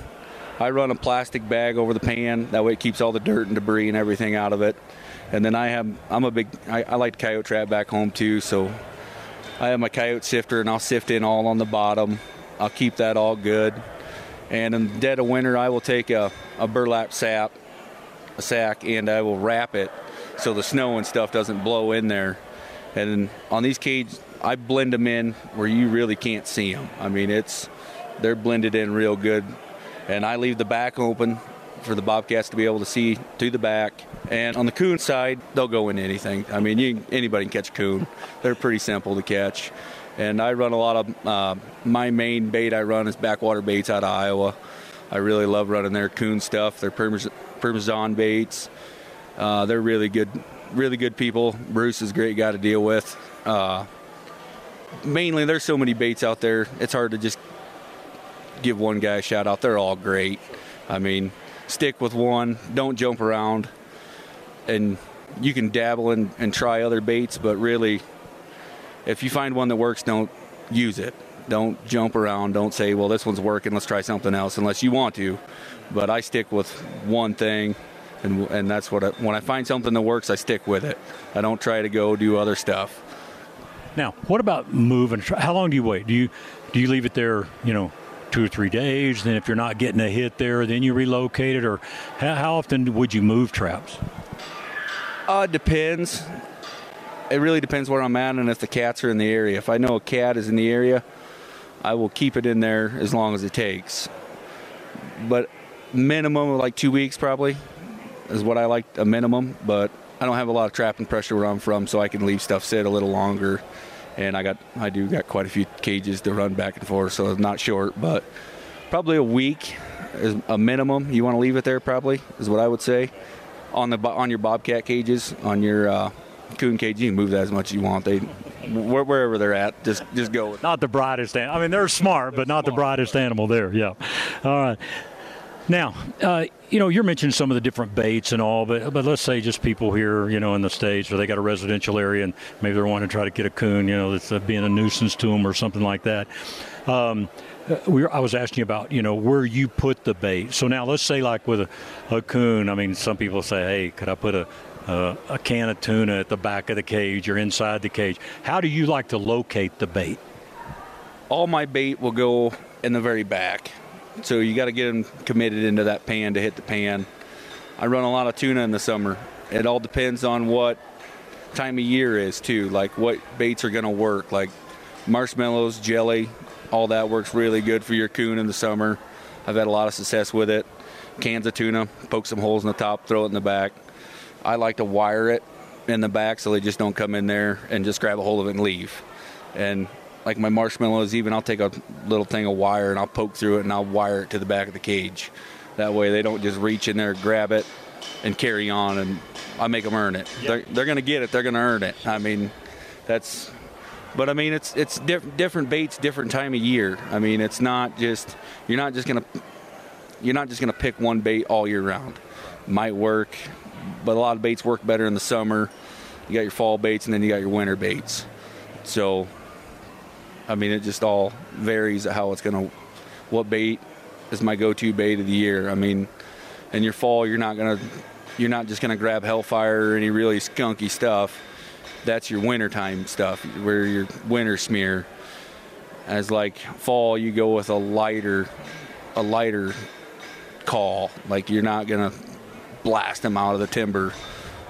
I run a plastic bag over the pan. That way, it keeps all the dirt and debris and everything out of it. And then I have, I'm a big, I, I like coyote trap back home too. So I have my coyote sifter and I'll sift in all on the bottom. I'll keep that all good. And in the dead of winter, I will take a, a burlap sap, a sack, and I will wrap it so the snow and stuff doesn't blow in there. And on these cages, I blend them in where you really can't see them. I mean, it's they're blended in real good. And I leave the back open for the bobcats to be able to see to the back. And on the coon side, they'll go in anything. I mean, you, anybody can catch a coon. They're pretty simple to catch. And I run a lot of uh, my main bait I run is backwater baits out of Iowa. I really love running their coon stuff. They're Parmesan baits. Uh, they're really good, really good people. Bruce is a great guy to deal with. Uh, mainly, there's so many baits out there. It's hard to just give one guy a shout out. They're all great. I mean, stick with one. Don't jump around. And you can dabble and, and try other baits, but really, if you find one that works, don't use it. Don't jump around. Don't say, well, this one's working, let's try something else, unless you want to. But I stick with one thing, and, and that's what I, when I find something that works, I stick with it. I don't try to go do other stuff. Now, what about moving? How long do you wait? Do you do you leave it there, you know, two or three days. Then if you're not getting a hit there, then you relocate it. Or how, how often would you move traps? Uh, depends. It really depends where I'm at and if the cats are in the area. If I know a cat is in the area, I will keep it in there as long as it takes. But minimum of like two weeks probably is what I like a minimum. But I don't have a lot of trapping pressure where I'm from, so I can leave stuff sit a little longer and I got I do got quite a few cages to run back and forth, so it's not short, but probably a week is a minimum. You want to leave it there, probably is what I would say. On the on your bobcat cages, on your uh, coon cage, you can move that as much as you want. They wherever they're at, just just go. Not the brightest. animal. I mean, they're smart, they're but not smart. the brightest animal there. Yeah. All right. Now, uh, you know, you're mentioning some of the different baits and all, but but let's say just people here, you know, in the states, or they got a residential area and maybe they're wanting to try to get a coon, you know, that's uh, being a nuisance to them or something like that. Um, uh, we were, I was asking you about, you know, where you put the bait. So now let's say like with a, a coon, I mean, some people say, hey, could I put a, a, a can of tuna at the back of the cage or inside the cage? How do you like to locate the bait? All my bait will go in the very back. So you got to get them committed into that pan to hit the pan. I run a lot of tuna in the summer. It all depends on what time of year is too, like what baits are going to work. Like marshmallows, jelly, all that works really good for your coon in the summer. I've had a lot of success with it. Cans of tuna, poke some holes in the top, throw it in the back. I like to wire it in the back so they just don't come in there and just grab a hold of it and leave. And like my marshmallows, even I'll take a little thing of wire and I'll poke through it and I'll wire it to the back of the cage. That way they don't just reach in there, grab it, and carry on, and I make them earn it. Yep. They're, they're going to get it. They're going to earn it. I mean, that's. But I mean, it's it's diff- different baits, different time of year. I mean, it's not just you're not just gonna you're not just gonna pick one bait all year round. Might work, but a lot of baits work better in the summer. You got your fall baits, and then you got your winter baits. So I mean, it just all varies how it's going to, what bait is my go-to bait of the year. I mean, in your fall, you're not going to, you're not just going to grab Hellfire or any really skunky stuff. That's your wintertime stuff, where your winter smear. As like fall, you go with a lighter, a lighter call. Like you're not gonna blast them out of the timber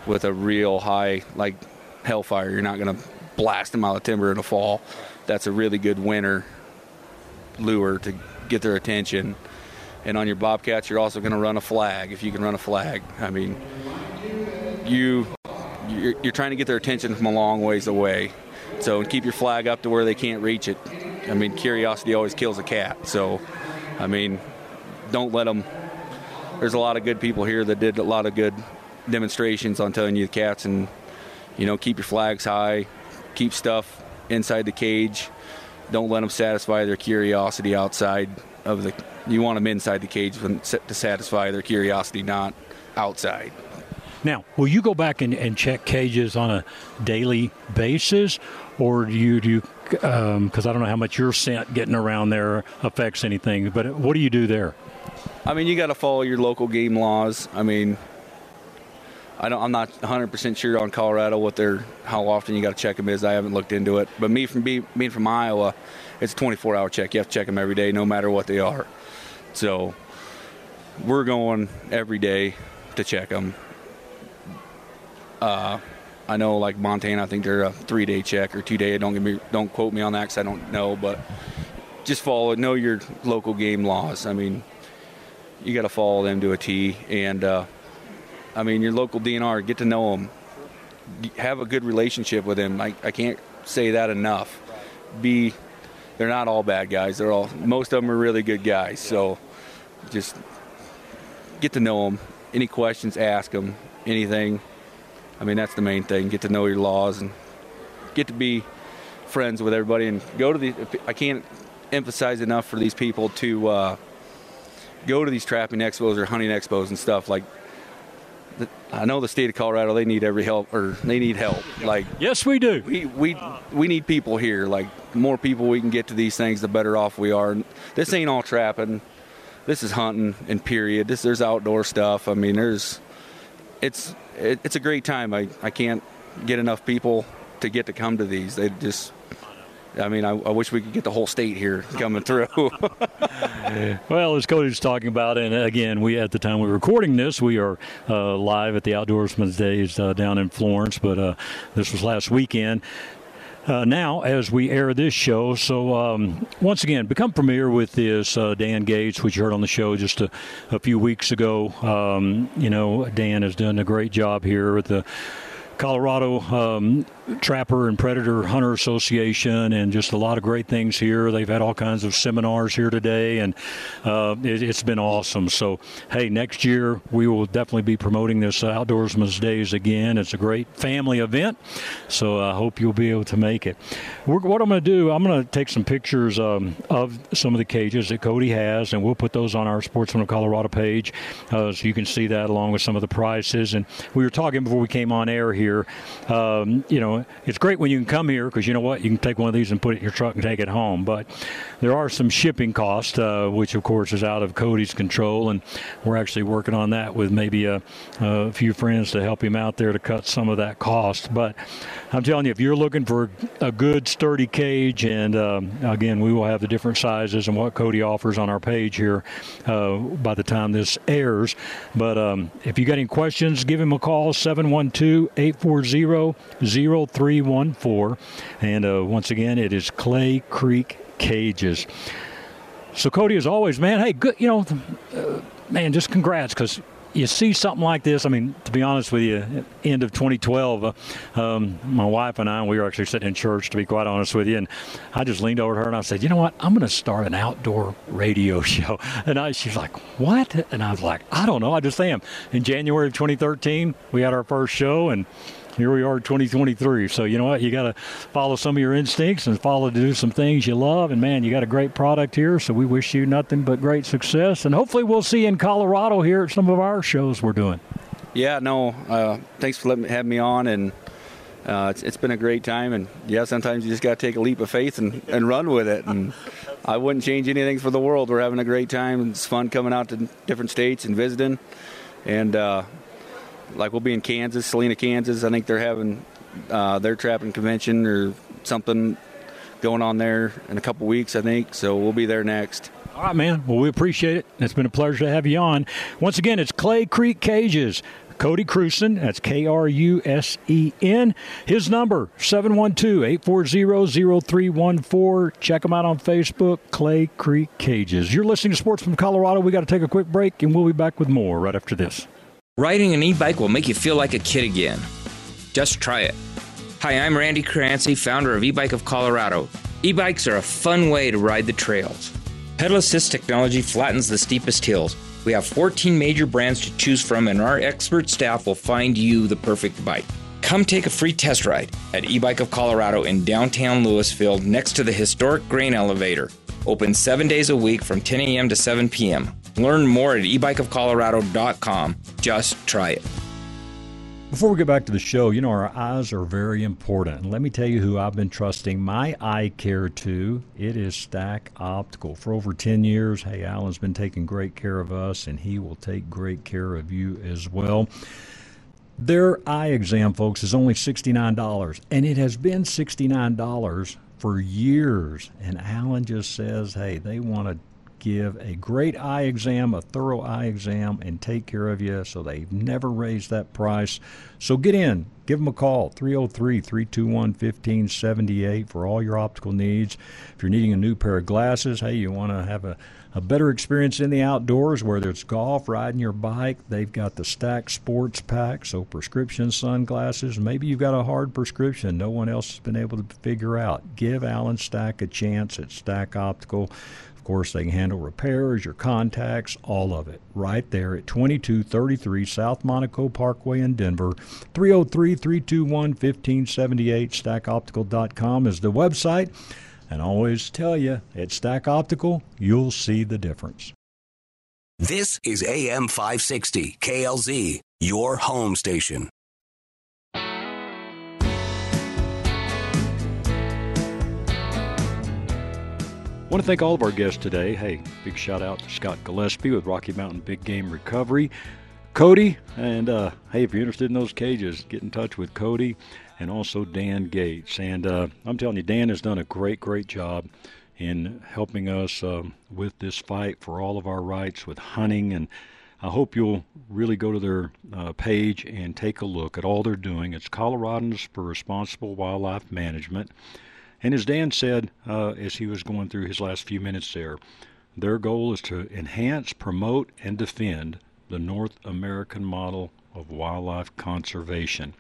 with a real high like Hellfire. You're not gonna blast them out of timber in the fall. That's a really good winter lure to get their attention. And on your bobcats, you're also going to run a flag if you can run a flag. I mean, you you're, you're, trying to get their attention from a long ways away. So keep your flag up to where they can't reach it. I mean, curiosity always kills a cat. So, I mean, don't let them. There's a lot of good people here that did a lot of good demonstrations on telling you the cats and you know keep your flags high, keep stuff inside the cage. Don't let them satisfy their curiosity outside of the. You want them inside the cage to satisfy their curiosity, not outside. Now, will you go back and, and check cages on a daily basis, or do you do you because um, I don't know how much your scent getting around there affects anything. But what do you do there? I mean, you got to follow your local game laws. I mean, I don't. I'm not 100 percent sure on Colorado what they're how often you got to check them is. I haven't looked into it. But me from being, being from Iowa, it's a 24 hour check. You have to check them every day, no matter what they are. So we're going every day to check them. Uh, I know like Montana, I think they're a three day check or two day. Don't give me, don't quote me on that because I don't know, but just follow, know your local game laws. I mean, you got to follow them to a T, and uh, I mean your local DNR, get to know them, have a good relationship with them. I, I can't say that enough. Be, they're not all bad guys. They're all most of them are really good guys. So just get to know them. Any questions, ask them. Anything I mean, that's the main thing. Get to know your laws and get to be friends with everybody and go to the. I can't emphasize enough for these people to uh, go to these trapping expos or hunting expos and stuff. Like, I know the state of Colorado, they need every help or they need help. Like, yes, we do. We we we need people here. Like, the more people we can get to these things, the better off we are. And this ain't all trapping. This is hunting and period. This there's outdoor stuff. I mean, there's it's it, it's a great time. I, I can't get enough people to get to come to these. They just I mean, I, I, wish we could get the whole state here coming through. *laughs* well, as Cody was talking about, and again, we at the time we're recording this, we are uh, live at the Outdoorsman's Days uh, down in Florence, but uh, this was last weekend uh, now as we air this show. So, um, once again, become familiar with this uh, Dan Gates, which you heard on the show just a, a few weeks ago. Um, you know, Dan has done a great job here at the Colorado um, Trapper and Predator Hunter Association, and just a lot of great things here. They've had all kinds of seminars here today, and uh, it, has been awesome. So, hey, next year we will definitely be promoting this Outdoorsman's Days again. It's a great family event, so I hope you'll be able to make it. We're, what I'm going to do, I'm going to take some pictures um, of some of the cages that Cody has, and we'll put those on our Sportsman of Colorado page uh, so you can see that along with some of the prices. And we were talking before we came on air here. Um, you know, it's great when you can come here because you know what, you can take one of these and put it in your truck and take it home. But there are some shipping costs, uh, which of course is out of Cody's control, and we're actually working on that with maybe a, a few friends to help him out there to cut some of that cost. But I'm telling you, if you're looking for a good sturdy cage, and um, again, we will have the different sizes and what Cody offers on our page here uh, by the time this airs. But um, if you got any questions, give him a call 712 840 0314. And uh, once again, it is Clay Creek Cages. So, Cody, as always, man, hey, good, you know, uh, man, just congrats because you see something like this. I mean, to be honest with you, end of 2012, uh, um, my wife and I, we were actually sitting in church, to be quite honest with you, and I just leaned over to her and I said, "You know what? I'm going to start an outdoor radio *laughs* show." And I, she's like, "What?" And I was like, "I don't know. I just am." In January of 2013, we had our first show, and here we are 2023 so you know what you got to follow some of your instincts and follow to do some things you love and man you got a great product here so we wish you nothing but great success and hopefully we'll see you in colorado here at some of our shows we're doing yeah no uh, thanks for letting me have me on and uh, it's, it's been a great time. And yeah, sometimes you just got to take a leap of faith and, and run with it. And I wouldn't change anything for the world. We're having a great time. It's fun coming out to different states and visiting. And uh, like we'll be in Kansas, Salina, Kansas. I think they're having uh, their trapping convention or something going on there in a couple weeks, I think. So we'll be there next. All right, man. Well, we appreciate it. It's been a pleasure to have you on. Once again, it's Clay Creek Cages. Cody Krusen, that's K R U S E N. His number, 712 840 0314. Check him out on Facebook, Clay Creek Cages. You're listening to Sportsman of Colorado. We got to take a quick break, and we'll be back with more right after this. Riding an e bike will make you feel like a kid again. Just try it. Hi, I'm Randy Crancy, founder of E Bike of Colorado. E bikes are a fun way to ride the trails. Pedal assist technology flattens the steepest hills. We have 14 major brands to choose from, and our expert staff will find you the perfect bike. Come take a free test ride at E Bike of Colorado in downtown Louisville next to the historic grain elevator. Open seven days a week from 10 a.m. to 7 p.m. Learn more at ebikeofcolorado.com. Just try it. Before we get back to the show, you know, our eyes are very important. Let me tell you who I've been trusting my eye care to. It is Stack Optical. For over 10 years, hey, Alan's been taking great care of us, and he will take great care of you as well. Their eye exam, folks, is only $69, and it has been $69 for years. And Alan just says, hey, they want to give a great eye exam, a thorough eye exam, and take care of you. So they've never raised that price. So get in, give them a call 303 321 1578 for all your optical needs. If you're needing a new pair of glasses, hey, you want to have a a better experience in the outdoors, whether it's golf, riding your bike. They've got the Stack Sports Pack, so prescription sunglasses. Maybe you've got a hard prescription no one else has been able to figure out. Give Alan Stack a chance at Stack Optical. Of course, they can handle repairs, your contacts, all of it, right there at 2233 South Monaco Parkway in Denver. 303 321 1578. StackOptical.com is the website. And always tell you, at Stack Optical, you'll see the difference. This is AM 560, KLZ, your home station. Want to thank all of our guests today. Hey, big shout out to Scott Gillespie with Rocky Mountain Big Game Recovery. Cody, and uh, hey, if you're interested in those cages, get in touch with Cody and also Dan Gates. And uh, I'm telling you, Dan has done a great, great job in helping us um, with this fight for all of our rights with hunting. And I hope you'll really go to their uh, page and take a look at all they're doing. It's Coloradans for Responsible Wildlife Management. And as Dan said uh, as he was going through his last few minutes there, their goal is to enhance, promote, and defend the North American model of wildlife conservation.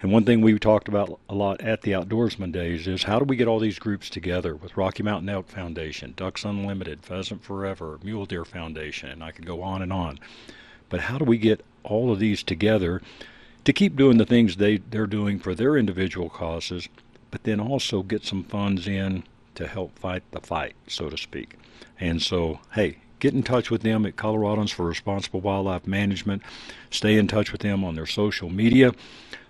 And one thing we talked about a lot at the Outdoorsman Days is how do we get all these groups together with Rocky Mountain Elk Foundation, Ducks Unlimited, Pheasant Forever, Mule Deer Foundation, and I could go on and on. But how do we get all of these together to keep doing the things they, they're doing for their individual causes, but then also get some funds in to help fight the fight, so to speak. And so, hey, get in touch with them at Coloradans for Responsible Wildlife Management. Stay in touch with them on their social media.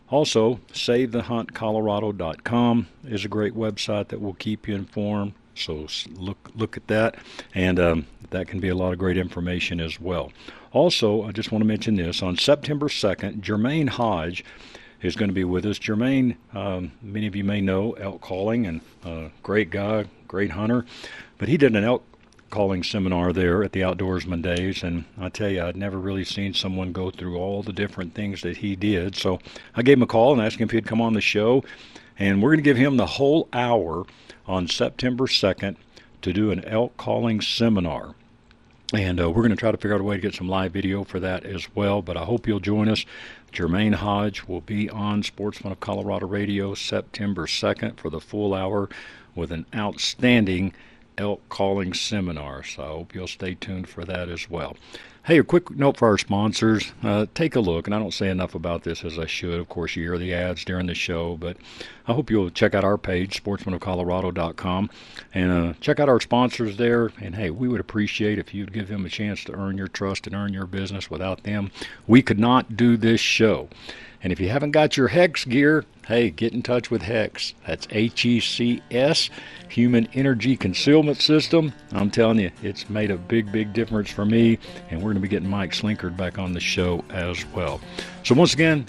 Also, SaveTheHuntColorado.com is a great website that will keep you informed. So look look at that, and um, that can be a lot of great information as well. Also, I just want to mention this on September 2nd, Jermaine Hodge is going to be with us. Jermaine, um, many of you may know elk calling and uh, great guy, great hunter, but he did an elk calling seminar there at the Outdoorsman Days, and I tell you, I'd never really seen someone go through all the different things that he did. So I gave him a call and asked him if he'd come on the show, and we're going to give him the whole hour on September 2nd to do an elk calling seminar. And uh, we're going to try to figure out a way to get some live video for that as well. But I hope you'll join us. Jermaine Hodge will be on Sportsman of Colorado Radio September 2nd for the full hour with an outstanding elk calling seminar. So I hope you'll stay tuned for that as well. Hey, a quick note for our sponsors. Uh, take a look, and I don't say enough about this as I should. Of course, you hear the ads during the show, but I hope you'll check out our page, sportsmanofcolorado.com, and uh, check out our sponsors there. And hey, we would appreciate if you'd give them a chance to earn your trust and earn your business. Without them, we could not do this show. And if you haven't got your HECS gear, hey, get in touch with HECS. That's H E C S, Human Energy Concealment System. I'm telling you, it's made a big, big difference for me, and we're going to be getting Mike Slinkard back on the show as well. So, once again,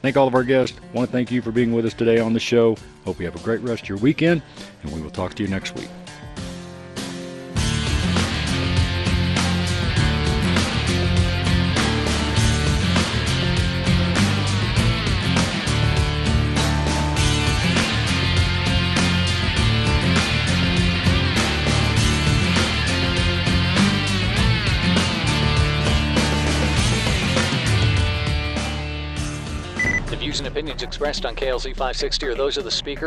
thank all of our guests. Want to thank you for being with us today on the show. Hope you have a great rest of your weekend, and we will talk to you next week. Expressed on KLZ 560 are those of the speaker